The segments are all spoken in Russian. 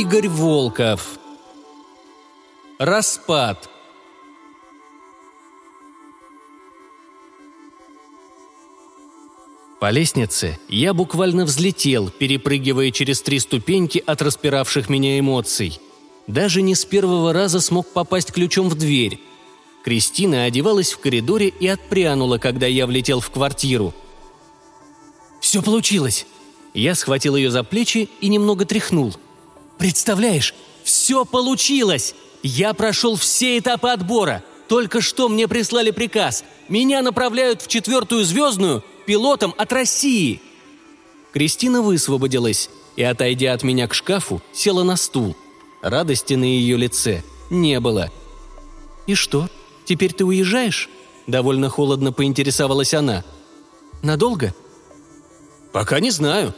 Игорь Волков. Распад. По лестнице я буквально взлетел, перепрыгивая через три ступеньки от распиравших меня эмоций. Даже не с первого раза смог попасть ключом в дверь. Кристина одевалась в коридоре и отпрянула, когда я влетел в квартиру. «Все получилось!» Я схватил ее за плечи и немного тряхнул. «Представляешь, все получилось! Я прошел все этапы отбора. Только что мне прислали приказ. Меня направляют в четвертую звездную пилотом от России!» Кристина высвободилась и, отойдя от меня к шкафу, села на стул. Радости на ее лице не было. «И что, теперь ты уезжаешь?» Довольно холодно поинтересовалась она. «Надолго?» «Пока не знаю».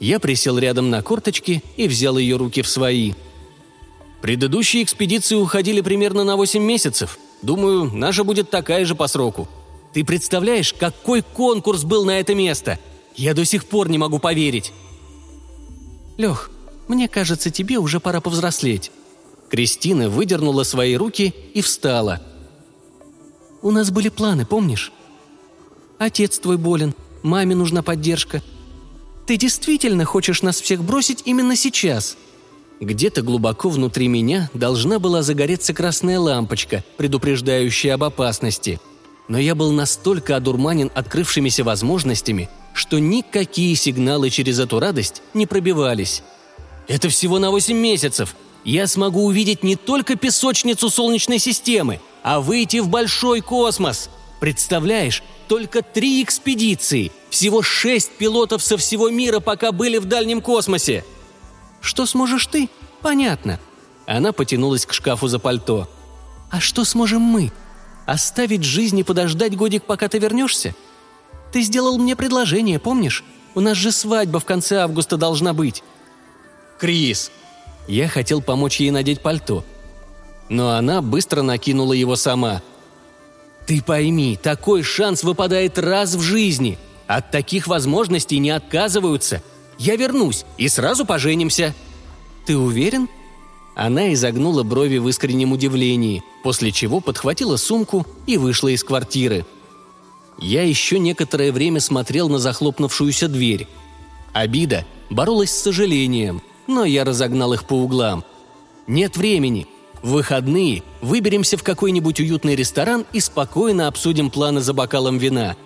Я присел рядом на корточки и взял ее руки в свои. Предыдущие экспедиции уходили примерно на 8 месяцев. Думаю, наша будет такая же по сроку. Ты представляешь, какой конкурс был на это место? Я до сих пор не могу поверить. Лех, мне кажется, тебе уже пора повзрослеть. Кристина выдернула свои руки и встала. У нас были планы, помнишь? Отец твой болен, маме нужна поддержка. Ты действительно хочешь нас всех бросить именно сейчас?» Где-то глубоко внутри меня должна была загореться красная лампочка, предупреждающая об опасности – но я был настолько одурманен открывшимися возможностями, что никакие сигналы через эту радость не пробивались. Это всего на 8 месяцев. Я смогу увидеть не только песочницу Солнечной системы, а выйти в большой космос. Представляешь, только три экспедиции, всего шесть пилотов со всего мира пока были в дальнем космосе. Что сможешь ты? Понятно. Она потянулась к шкафу за пальто. А что сможем мы? Оставить жизнь и подождать годик, пока ты вернешься? Ты сделал мне предложение, помнишь? У нас же свадьба в конце августа должна быть». «Крис!» Я хотел помочь ей надеть пальто. Но она быстро накинула его сама. «Ты пойми, такой шанс выпадает раз в жизни. От таких возможностей не отказываются. Я вернусь и сразу поженимся». «Ты уверен?» Она изогнула брови в искреннем удивлении, после чего подхватила сумку и вышла из квартиры. Я еще некоторое время смотрел на захлопнувшуюся дверь. Обида боролась с сожалением, но я разогнал их по углам. Нет времени. В выходные выберемся в какой-нибудь уютный ресторан и спокойно обсудим планы за бокалом вина.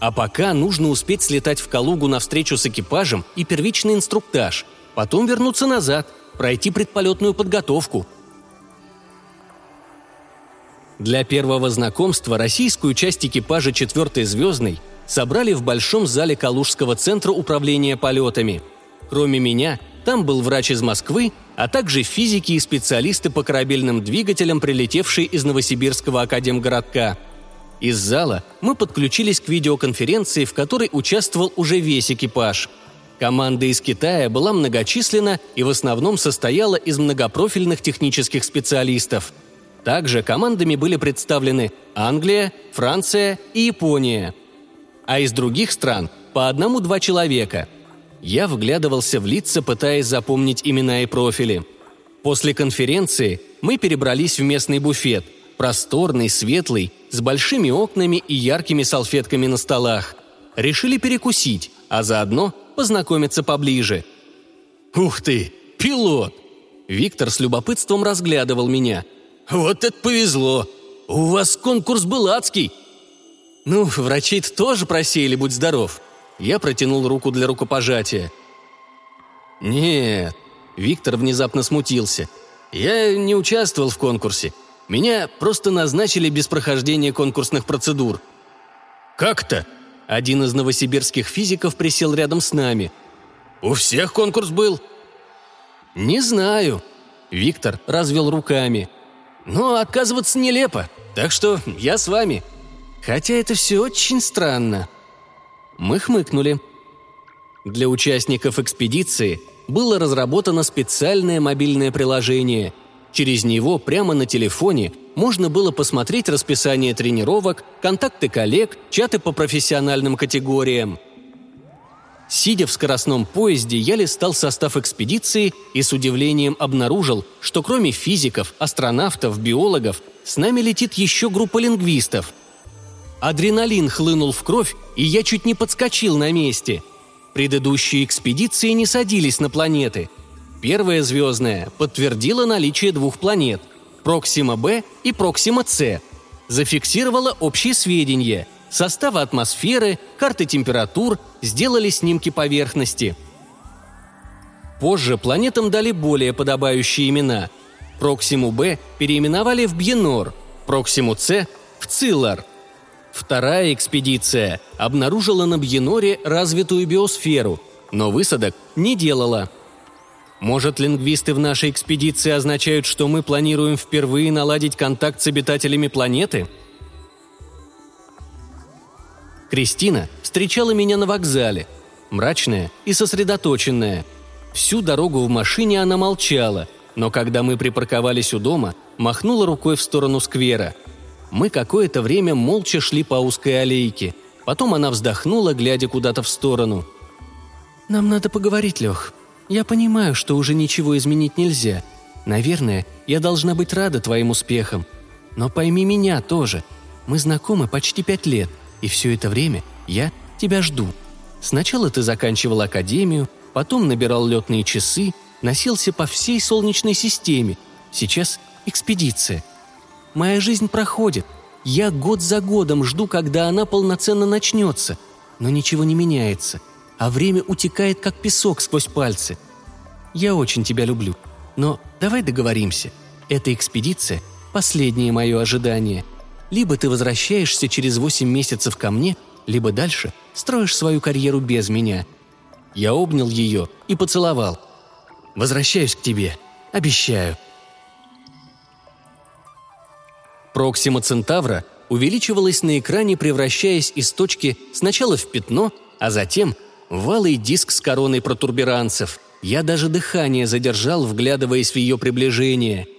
А пока нужно успеть слетать в Калугу на встречу с экипажем и первичный инструктаж, потом вернуться назад – пройти предполетную подготовку. Для первого знакомства российскую часть экипажа четвертой звездной собрали в большом зале Калужского центра управления полетами. Кроме меня, там был врач из Москвы, а также физики и специалисты по корабельным двигателям, прилетевшие из Новосибирского академгородка. Из зала мы подключились к видеоконференции, в которой участвовал уже весь экипаж – Команда из Китая была многочисленна и в основном состояла из многопрофильных технических специалистов. Также командами были представлены Англия, Франция и Япония. А из других стран по одному-два человека. Я вглядывался в лица, пытаясь запомнить имена и профили. После конференции мы перебрались в местный буфет, просторный, светлый, с большими окнами и яркими салфетками на столах. Решили перекусить, а заодно познакомиться поближе. «Ух ты, пилот!» Виктор с любопытством разглядывал меня. «Вот это повезло! У вас конкурс был адский!» «Ну, врачи тоже просеяли, будь здоров!» Я протянул руку для рукопожатия. «Нет», — Виктор внезапно смутился. «Я не участвовал в конкурсе. Меня просто назначили без прохождения конкурсных процедур». «Как-то?» Один из новосибирских физиков присел рядом с нами. «У всех конкурс был?» «Не знаю». Виктор развел руками. «Но отказываться нелепо, так что я с вами. Хотя это все очень странно». Мы хмыкнули. Для участников экспедиции было разработано специальное мобильное приложение – Через него прямо на телефоне можно было посмотреть расписание тренировок, контакты коллег, чаты по профессиональным категориям. Сидя в скоростном поезде, я листал состав экспедиции и с удивлением обнаружил, что кроме физиков, астронавтов, биологов, с нами летит еще группа лингвистов. Адреналин хлынул в кровь, и я чуть не подскочил на месте. Предыдущие экспедиции не садились на планеты. Первая звездная подтвердила наличие двух планет – Проксима-Б и Проксима-С. Зафиксировала общие сведения – составы атмосферы, карты температур, сделали снимки поверхности. Позже планетам дали более подобающие имена. Проксиму Б переименовали в Бьенор, Проксиму С – в Циллар. Вторая экспедиция обнаружила на Бьеноре развитую биосферу, но высадок не делала. Может, лингвисты в нашей экспедиции означают, что мы планируем впервые наладить контакт с обитателями планеты – Кристина встречала меня на вокзале, мрачная и сосредоточенная. Всю дорогу в машине она молчала, но когда мы припарковались у дома, махнула рукой в сторону сквера. Мы какое-то время молча шли по узкой аллейке. Потом она вздохнула, глядя куда-то в сторону. «Нам надо поговорить, Лех. Я понимаю, что уже ничего изменить нельзя. Наверное, я должна быть рада твоим успехам. Но пойми меня тоже. Мы знакомы почти пять лет – и все это время я тебя жду. Сначала ты заканчивал академию, потом набирал летные часы, носился по всей Солнечной системе. Сейчас экспедиция. Моя жизнь проходит. Я год за годом жду, когда она полноценно начнется. Но ничего не меняется. А время утекает, как песок сквозь пальцы. Я очень тебя люблю. Но давай договоримся. Эта экспедиция – последнее мое ожидание – либо ты возвращаешься через восемь месяцев ко мне, либо дальше строишь свою карьеру без меня. Я обнял ее и поцеловал. Возвращаюсь к тебе. Обещаю. Проксима Центавра увеличивалась на экране, превращаясь из точки сначала в пятно, а затем в алый диск с короной протурберанцев. Я даже дыхание задержал, вглядываясь в ее приближение –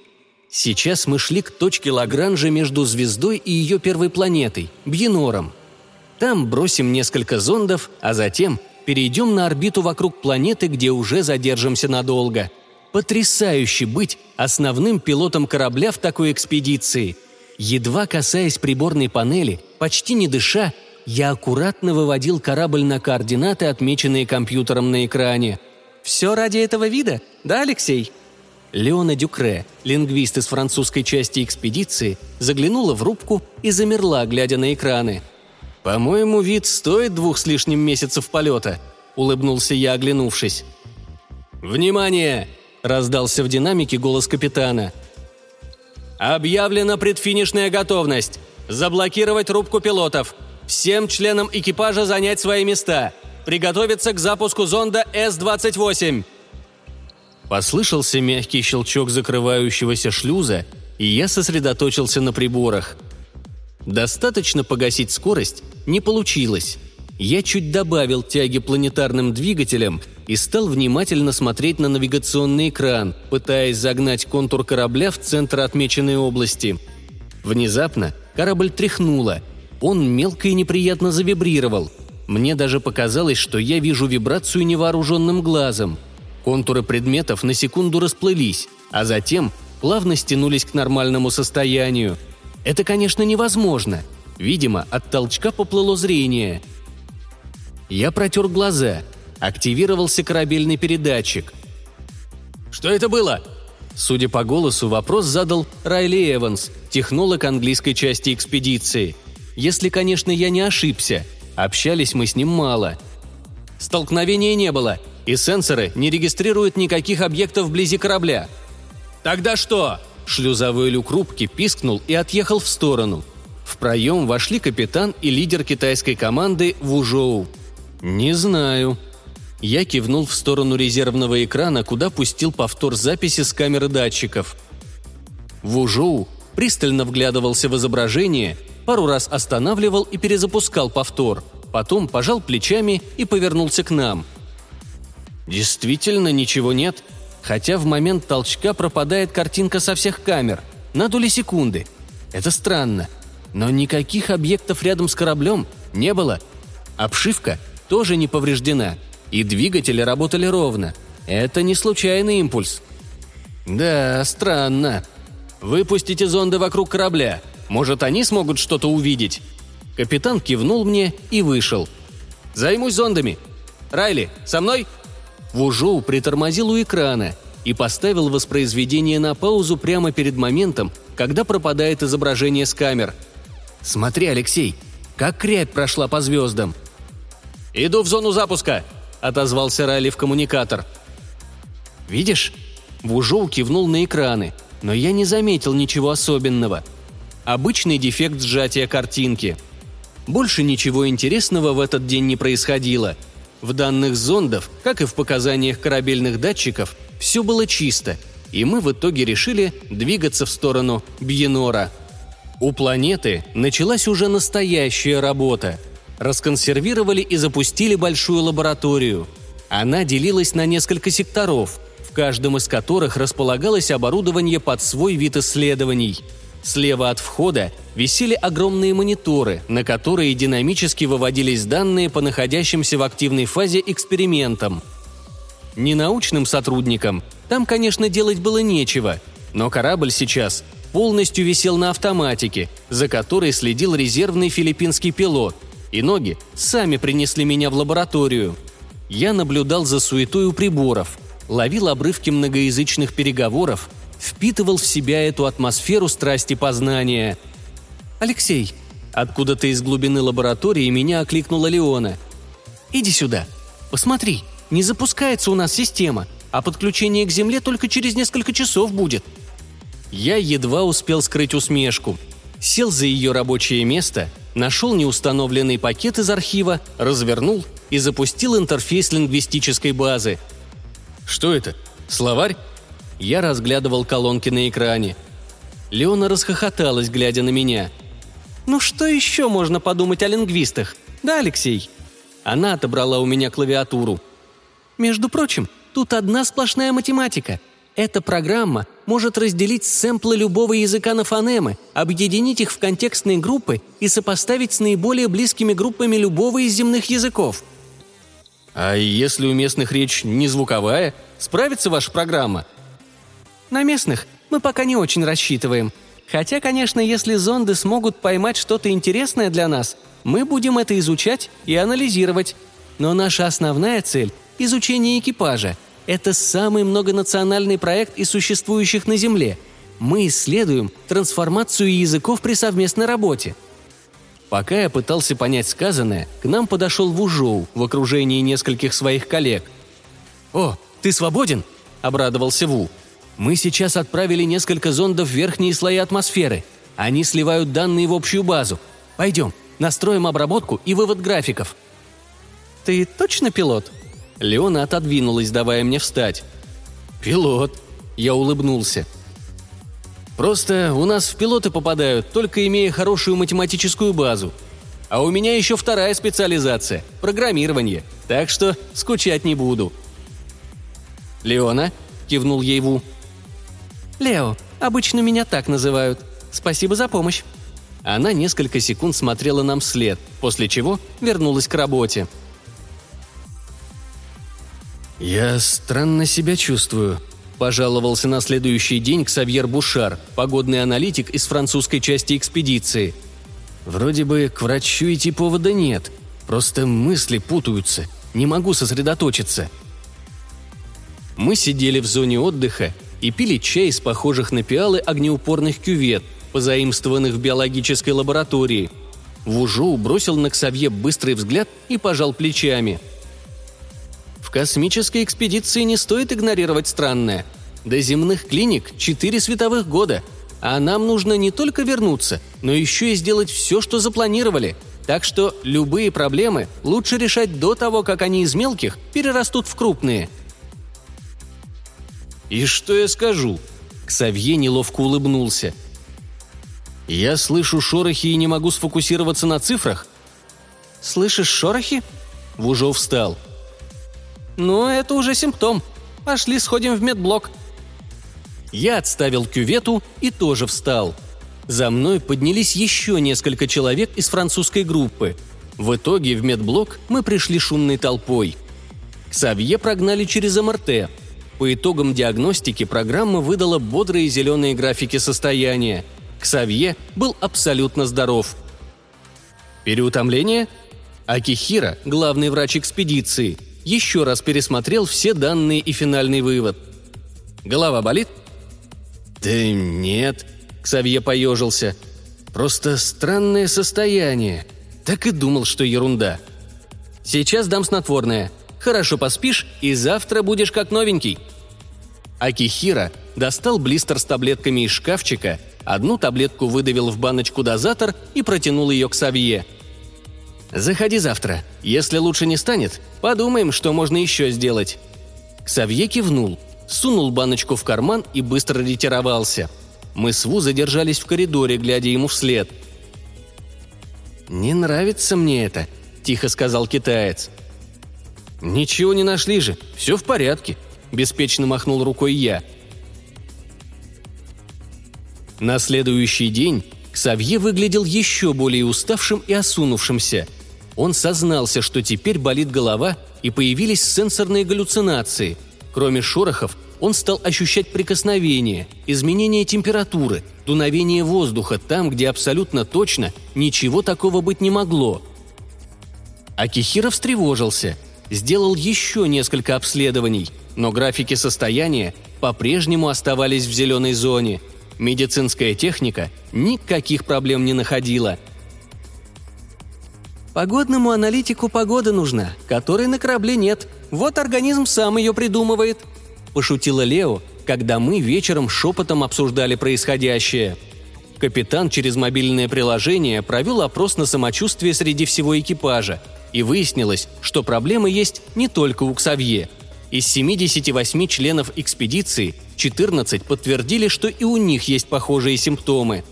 Сейчас мы шли к точке Лагранжа между звездой и ее первой планетой – Бьенором. Там бросим несколько зондов, а затем перейдем на орбиту вокруг планеты, где уже задержимся надолго. Потрясающе быть основным пилотом корабля в такой экспедиции. Едва касаясь приборной панели, почти не дыша, я аккуратно выводил корабль на координаты, отмеченные компьютером на экране. «Все ради этого вида, да, Алексей?» Леона Дюкре, лингвист из французской части экспедиции, заглянула в рубку и замерла, глядя на экраны. «По-моему, вид стоит двух с лишним месяцев полета», – улыбнулся я, оглянувшись. «Внимание!» – раздался в динамике голос капитана. «Объявлена предфинишная готовность. Заблокировать рубку пилотов. Всем членам экипажа занять свои места. Приготовиться к запуску зонда С-28. Послышался мягкий щелчок закрывающегося шлюза, и я сосредоточился на приборах. Достаточно погасить скорость не получилось. Я чуть добавил тяги планетарным двигателям и стал внимательно смотреть на навигационный экран, пытаясь загнать контур корабля в центр отмеченной области. Внезапно корабль тряхнуло. Он мелко и неприятно завибрировал. Мне даже показалось, что я вижу вибрацию невооруженным глазом – Контуры предметов на секунду расплылись, а затем плавно стянулись к нормальному состоянию. Это, конечно, невозможно. Видимо, от толчка поплыло зрение. Я протер глаза. Активировался корабельный передатчик. «Что это было?» Судя по голосу, вопрос задал Райли Эванс, технолог английской части экспедиции. Если, конечно, я не ошибся. Общались мы с ним мало. Столкновения не было и сенсоры не регистрируют никаких объектов вблизи корабля. «Тогда что?» Шлюзовой люк рубки пискнул и отъехал в сторону. В проем вошли капитан и лидер китайской команды Вужоу. «Не знаю». Я кивнул в сторону резервного экрана, куда пустил повтор записи с камеры датчиков. Вужоу пристально вглядывался в изображение, пару раз останавливал и перезапускал повтор. Потом пожал плечами и повернулся к нам – Действительно ничего нет, хотя в момент толчка пропадает картинка со всех камер, на доли секунды. Это странно. Но никаких объектов рядом с кораблем не было. Обшивка тоже не повреждена. и двигатели работали ровно. Это не случайный импульс. Да, странно. Выпустите зонды вокруг корабля. Может, они смогут что-то увидеть? Капитан кивнул мне и вышел. «Займусь зондами. Райли, со мной?» Вужоу притормозил у экрана и поставил воспроизведение на паузу прямо перед моментом, когда пропадает изображение с камер. «Смотри, Алексей, как крябь прошла по звездам!» «Иду в зону запуска!» – отозвался Райли в коммуникатор. «Видишь?» Вужоу кивнул на экраны, но я не заметил ничего особенного. Обычный дефект сжатия картинки. Больше ничего интересного в этот день не происходило. В данных зондов, как и в показаниях корабельных датчиков, все было чисто, и мы в итоге решили двигаться в сторону Бьенора. У планеты началась уже настоящая работа. Расконсервировали и запустили большую лабораторию. Она делилась на несколько секторов, в каждом из которых располагалось оборудование под свой вид исследований. Слева от входа висели огромные мониторы, на которые динамически выводились данные по находящимся в активной фазе экспериментам – Ненаучным сотрудникам там, конечно, делать было нечего, но корабль сейчас полностью висел на автоматике, за которой следил резервный филиппинский пилот, и ноги сами принесли меня в лабораторию. Я наблюдал за суетой у приборов, ловил обрывки многоязычных переговоров, впитывал в себя эту атмосферу страсти познания. «Алексей!» Откуда-то из глубины лаборатории меня окликнула Леона. «Иди сюда. Посмотри!» Не запускается у нас система, а подключение к Земле только через несколько часов будет». Я едва успел скрыть усмешку. Сел за ее рабочее место, нашел неустановленный пакет из архива, развернул и запустил интерфейс лингвистической базы. «Что это? Словарь?» Я разглядывал колонки на экране. Леона расхохоталась, глядя на меня. «Ну что еще можно подумать о лингвистах? Да, Алексей?» Она отобрала у меня клавиатуру – между прочим, тут одна сплошная математика. Эта программа может разделить сэмплы любого языка на фонемы, объединить их в контекстные группы и сопоставить с наиболее близкими группами любого из земных языков. А если у местных речь не звуковая, справится ваша программа? На местных мы пока не очень рассчитываем. Хотя, конечно, если зонды смогут поймать что-то интересное для нас, мы будем это изучать и анализировать. Но наша основная цель изучение экипажа. Это самый многонациональный проект из существующих на Земле. Мы исследуем трансформацию языков при совместной работе. Пока я пытался понять сказанное, к нам подошел Вужоу в окружении нескольких своих коллег. «О, ты свободен?» – обрадовался Ву. «Мы сейчас отправили несколько зондов в верхние слои атмосферы. Они сливают данные в общую базу. Пойдем, настроим обработку и вывод графиков». «Ты точно пилот?» Леона отодвинулась, давая мне встать. «Пилот!» Я улыбнулся. «Просто у нас в пилоты попадают, только имея хорошую математическую базу. А у меня еще вторая специализация – программирование, так что скучать не буду». «Леона?» – кивнул ей Ву. «Лео, обычно меня так называют. Спасибо за помощь». Она несколько секунд смотрела нам вслед, после чего вернулась к работе – «Я странно себя чувствую», – пожаловался на следующий день Ксавьер Бушар, погодный аналитик из французской части экспедиции. «Вроде бы к врачу идти повода нет, просто мысли путаются, не могу сосредоточиться». Мы сидели в зоне отдыха и пили чай из похожих на пиалы огнеупорных кювет, позаимствованных в биологической лаборатории. Вужу бросил на Ксавье быстрый взгляд и пожал плечами – в космической экспедиции не стоит игнорировать странное. До земных клиник четыре световых года, а нам нужно не только вернуться, но еще и сделать все, что запланировали. Так что любые проблемы лучше решать до того, как они из мелких перерастут в крупные. «И что я скажу?» Ксавье неловко улыбнулся. «Я слышу шорохи и не могу сфокусироваться на цифрах». «Слышишь шорохи?» Вужов встал – «Ну, это уже симптом. Пошли сходим в медблок». Я отставил кювету и тоже встал. За мной поднялись еще несколько человек из французской группы. В итоге в медблок мы пришли шумной толпой. Ксавье прогнали через МРТ. По итогам диагностики программа выдала бодрые зеленые графики состояния. Ксавье был абсолютно здоров. Переутомление? Акихира, главный врач экспедиции, еще раз пересмотрел все данные и финальный вывод. Голова болит? Да нет, Ксавье поежился. Просто странное состояние. Так и думал, что ерунда. Сейчас дам снотворное. Хорошо поспишь, и завтра будешь как новенький. Акихира достал блистер с таблетками из шкафчика, одну таблетку выдавил в баночку-дозатор и протянул ее к Савье. «Заходи завтра. Если лучше не станет, подумаем, что можно еще сделать». Ксавье кивнул, сунул баночку в карман и быстро ретировался. Мы с Ву задержались в коридоре, глядя ему вслед. «Не нравится мне это», – тихо сказал китаец. «Ничего не нашли же, все в порядке», – беспечно махнул рукой я. На следующий день Ксавье выглядел еще более уставшим и осунувшимся. Он сознался, что теперь болит голова и появились сенсорные галлюцинации. Кроме шорохов, он стал ощущать прикосновение, изменение температуры, дуновение воздуха там, где абсолютно точно ничего такого быть не могло. Акихира встревожился, сделал еще несколько обследований, но графики состояния по-прежнему оставались в зеленой зоне. Медицинская техника никаких проблем не находила. «Погодному аналитику погода нужна, которой на корабле нет. Вот организм сам ее придумывает», – пошутила Лео, когда мы вечером шепотом обсуждали происходящее. Капитан через мобильное приложение провел опрос на самочувствие среди всего экипажа, и выяснилось, что проблемы есть не только у Ксавье. Из 78 членов экспедиции 14 подтвердили, что и у них есть похожие симптомы.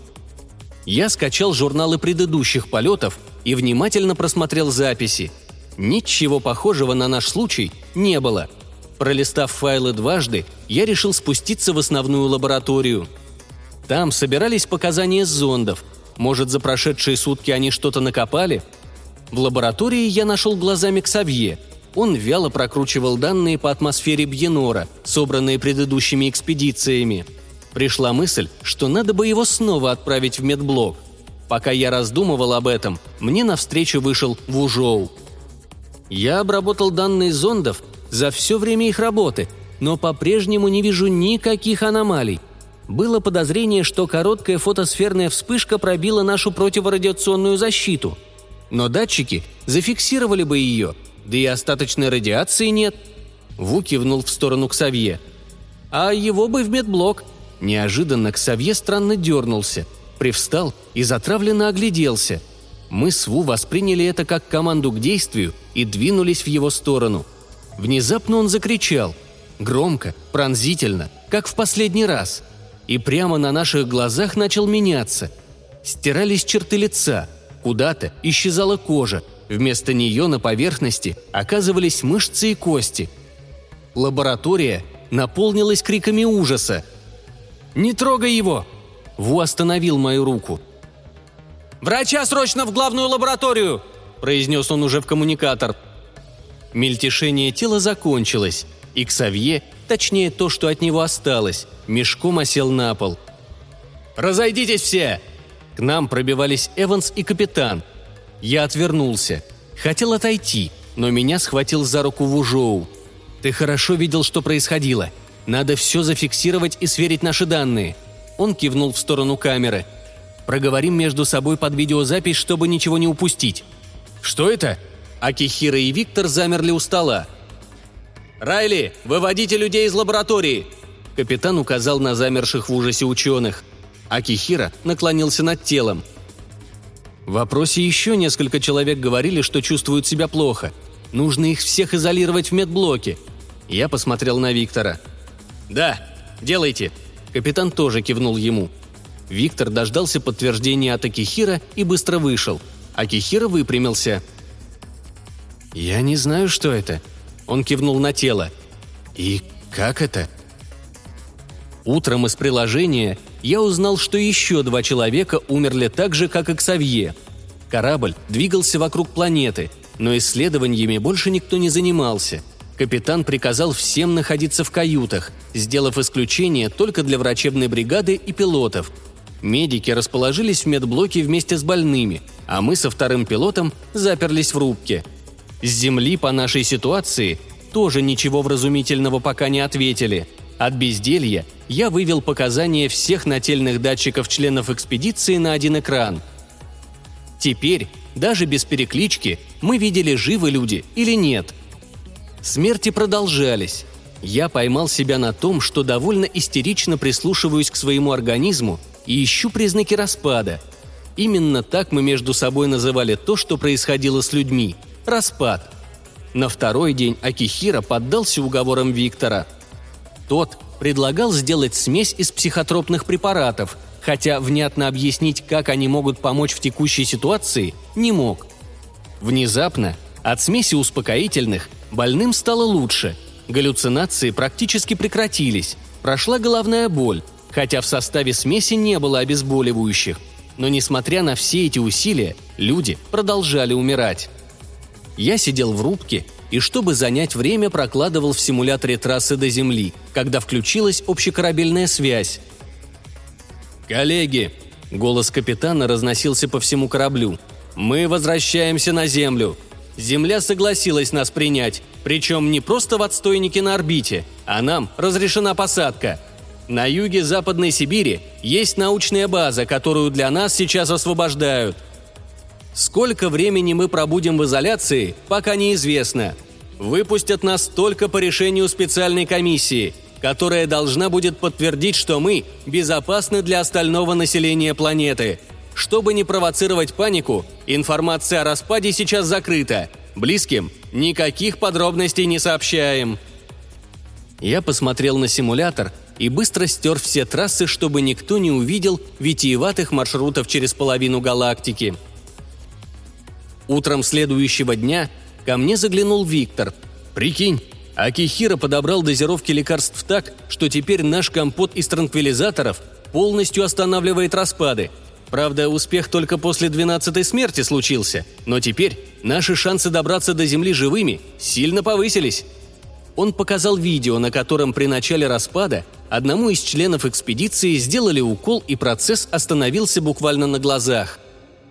Я скачал журналы предыдущих полетов и внимательно просмотрел записи. Ничего похожего на наш случай не было – Пролистав файлы дважды, я решил спуститься в основную лабораторию. Там собирались показания зондов. Может, за прошедшие сутки они что-то накопали? В лаборатории я нашел глазами Ксавье. Он вяло прокручивал данные по атмосфере Бьенора, собранные предыдущими экспедициями. Пришла мысль, что надо бы его снова отправить в медблок. Пока я раздумывал об этом, мне навстречу вышел Вужоу. Я обработал данные зондов за все время их работы, но по-прежнему не вижу никаких аномалий. Было подозрение, что короткая фотосферная вспышка пробила нашу противорадиационную защиту. Но датчики зафиксировали бы ее, да и остаточной радиации нет. Ву кивнул в сторону Ксавье. А его бы в медблок. Неожиданно Ксавье странно дернулся, привстал и затравленно огляделся. Мы с Ву восприняли это как команду к действию и двинулись в его сторону – Внезапно он закричал. Громко, пронзительно, как в последний раз. И прямо на наших глазах начал меняться. Стирались черты лица, куда-то исчезала кожа, вместо нее на поверхности оказывались мышцы и кости. Лаборатория наполнилась криками ужаса. «Не трогай его!» Ву остановил мою руку. «Врача срочно в главную лабораторию!» – произнес он уже в коммуникатор – Мельтешение тела закончилось, и Ксавье, точнее то, что от него осталось, мешком осел на пол. «Разойдитесь все!» К нам пробивались Эванс и капитан. Я отвернулся. Хотел отойти, но меня схватил за руку Вужоу. «Ты хорошо видел, что происходило. Надо все зафиксировать и сверить наши данные». Он кивнул в сторону камеры. «Проговорим между собой под видеозапись, чтобы ничего не упустить». «Что это?» Акихира и Виктор замерли у стола. «Райли, выводите людей из лаборатории!» Капитан указал на замерших в ужасе ученых. Акихира наклонился над телом. В вопросе еще несколько человек говорили, что чувствуют себя плохо. Нужно их всех изолировать в медблоке. Я посмотрел на Виктора. «Да, делайте!» Капитан тоже кивнул ему. Виктор дождался подтверждения от Акихира и быстро вышел. Акихира выпрямился – «Я не знаю, что это». Он кивнул на тело. «И как это?» Утром из приложения я узнал, что еще два человека умерли так же, как и Ксавье. Корабль двигался вокруг планеты, но исследованиями больше никто не занимался. Капитан приказал всем находиться в каютах, сделав исключение только для врачебной бригады и пилотов. Медики расположились в медблоке вместе с больными, а мы со вторым пилотом заперлись в рубке. С земли по нашей ситуации тоже ничего вразумительного пока не ответили. От безделья я вывел показания всех нательных датчиков членов экспедиции на один экран. Теперь, даже без переклички, мы видели, живы люди или нет. Смерти продолжались. Я поймал себя на том, что довольно истерично прислушиваюсь к своему организму и ищу признаки распада. Именно так мы между собой называли то, что происходило с людьми – распад. На второй день Акихира поддался уговорам Виктора. Тот предлагал сделать смесь из психотропных препаратов, хотя внятно объяснить, как они могут помочь в текущей ситуации, не мог. Внезапно от смеси успокоительных Больным стало лучше. Галлюцинации практически прекратились. Прошла головная боль, хотя в составе смеси не было обезболивающих. Но несмотря на все эти усилия, люди продолжали умирать. Я сидел в рубке и, чтобы занять время, прокладывал в симуляторе трассы до Земли, когда включилась общекорабельная связь. «Коллеги!» – голос капитана разносился по всему кораблю. «Мы возвращаемся на Землю. Земля согласилась нас принять, причем не просто в отстойнике на орбите, а нам разрешена посадка. На юге Западной Сибири есть научная база, которую для нас сейчас освобождают. Сколько времени мы пробудем в изоляции, пока неизвестно. Выпустят нас только по решению специальной комиссии, которая должна будет подтвердить, что мы безопасны для остального населения планеты – чтобы не провоцировать панику, информация о распаде сейчас закрыта. Близким никаких подробностей не сообщаем. Я посмотрел на симулятор и быстро стер все трассы, чтобы никто не увидел витиеватых маршрутов через половину галактики. Утром следующего дня ко мне заглянул Виктор. «Прикинь, Акихира подобрал дозировки лекарств так, что теперь наш компот из транквилизаторов полностью останавливает распады – Правда, успех только после двенадцатой смерти случился, но теперь наши шансы добраться до Земли живыми сильно повысились. Он показал видео, на котором при начале распада одному из членов экспедиции сделали укол и процесс остановился буквально на глазах.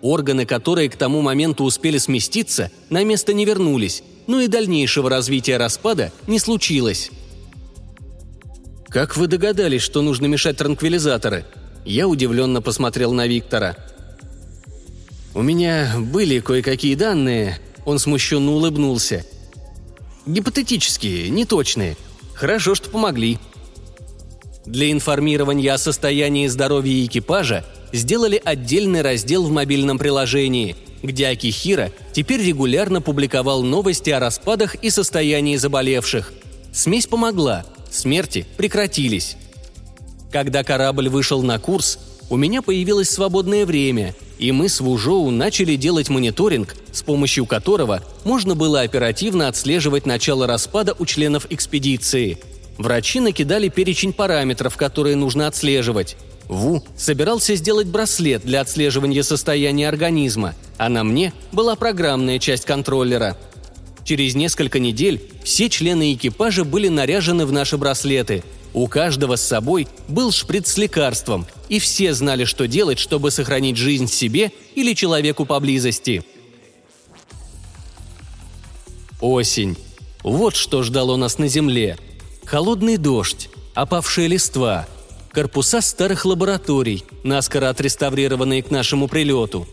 Органы, которые к тому моменту успели сместиться, на место не вернулись, но и дальнейшего развития распада не случилось. «Как вы догадались, что нужно мешать транквилизаторы?» Я удивленно посмотрел на Виктора. «У меня были кое-какие данные», — он смущенно улыбнулся. «Гипотетические, неточные. Хорошо, что помогли». Для информирования о состоянии здоровья экипажа сделали отдельный раздел в мобильном приложении, где Акихира теперь регулярно публиковал новости о распадах и состоянии заболевших. Смесь помогла, смерти прекратились. Когда корабль вышел на курс, у меня появилось свободное время, и мы с Вужоу начали делать мониторинг, с помощью которого можно было оперативно отслеживать начало распада у членов экспедиции. Врачи накидали перечень параметров, которые нужно отслеживать. Ву собирался сделать браслет для отслеживания состояния организма, а на мне была программная часть контроллера. Через несколько недель все члены экипажа были наряжены в наши браслеты – у каждого с собой был шприц с лекарством, и все знали, что делать, чтобы сохранить жизнь себе или человеку поблизости. Осень. Вот что ждало нас на Земле. Холодный дождь, опавшие листва, корпуса старых лабораторий, наскоро отреставрированные к нашему прилету.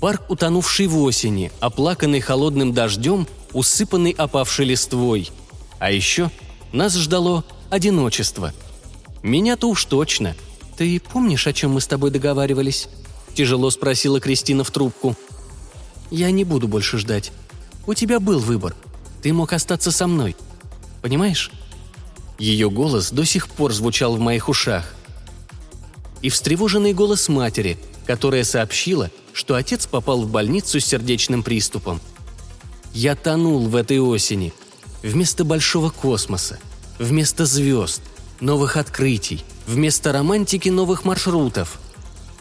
Парк, утонувший в осени, оплаканный холодным дождем, усыпанный опавшей листвой. А еще нас ждало одиночество. Меня-то уж точно. Ты помнишь, о чем мы с тобой договаривались? Тяжело спросила Кристина в трубку. Я не буду больше ждать. У тебя был выбор. Ты мог остаться со мной. Понимаешь? Ее голос до сих пор звучал в моих ушах. И встревоженный голос матери, которая сообщила, что отец попал в больницу с сердечным приступом. Я тонул в этой осени. Вместо большого космоса – Вместо звезд, новых открытий, вместо романтики новых маршрутов.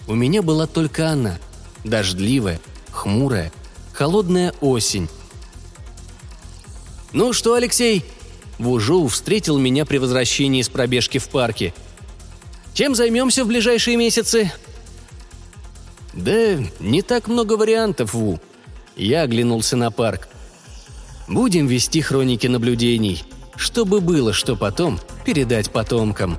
У меня была только она, дождливая, хмурая, холодная осень. «Ну что, Алексей?» Вужоу встретил меня при возвращении с пробежки в парке. «Чем займемся в ближайшие месяцы?» «Да не так много вариантов, Ву». Я оглянулся на парк. «Будем вести хроники наблюдений, чтобы было что потом передать потомкам».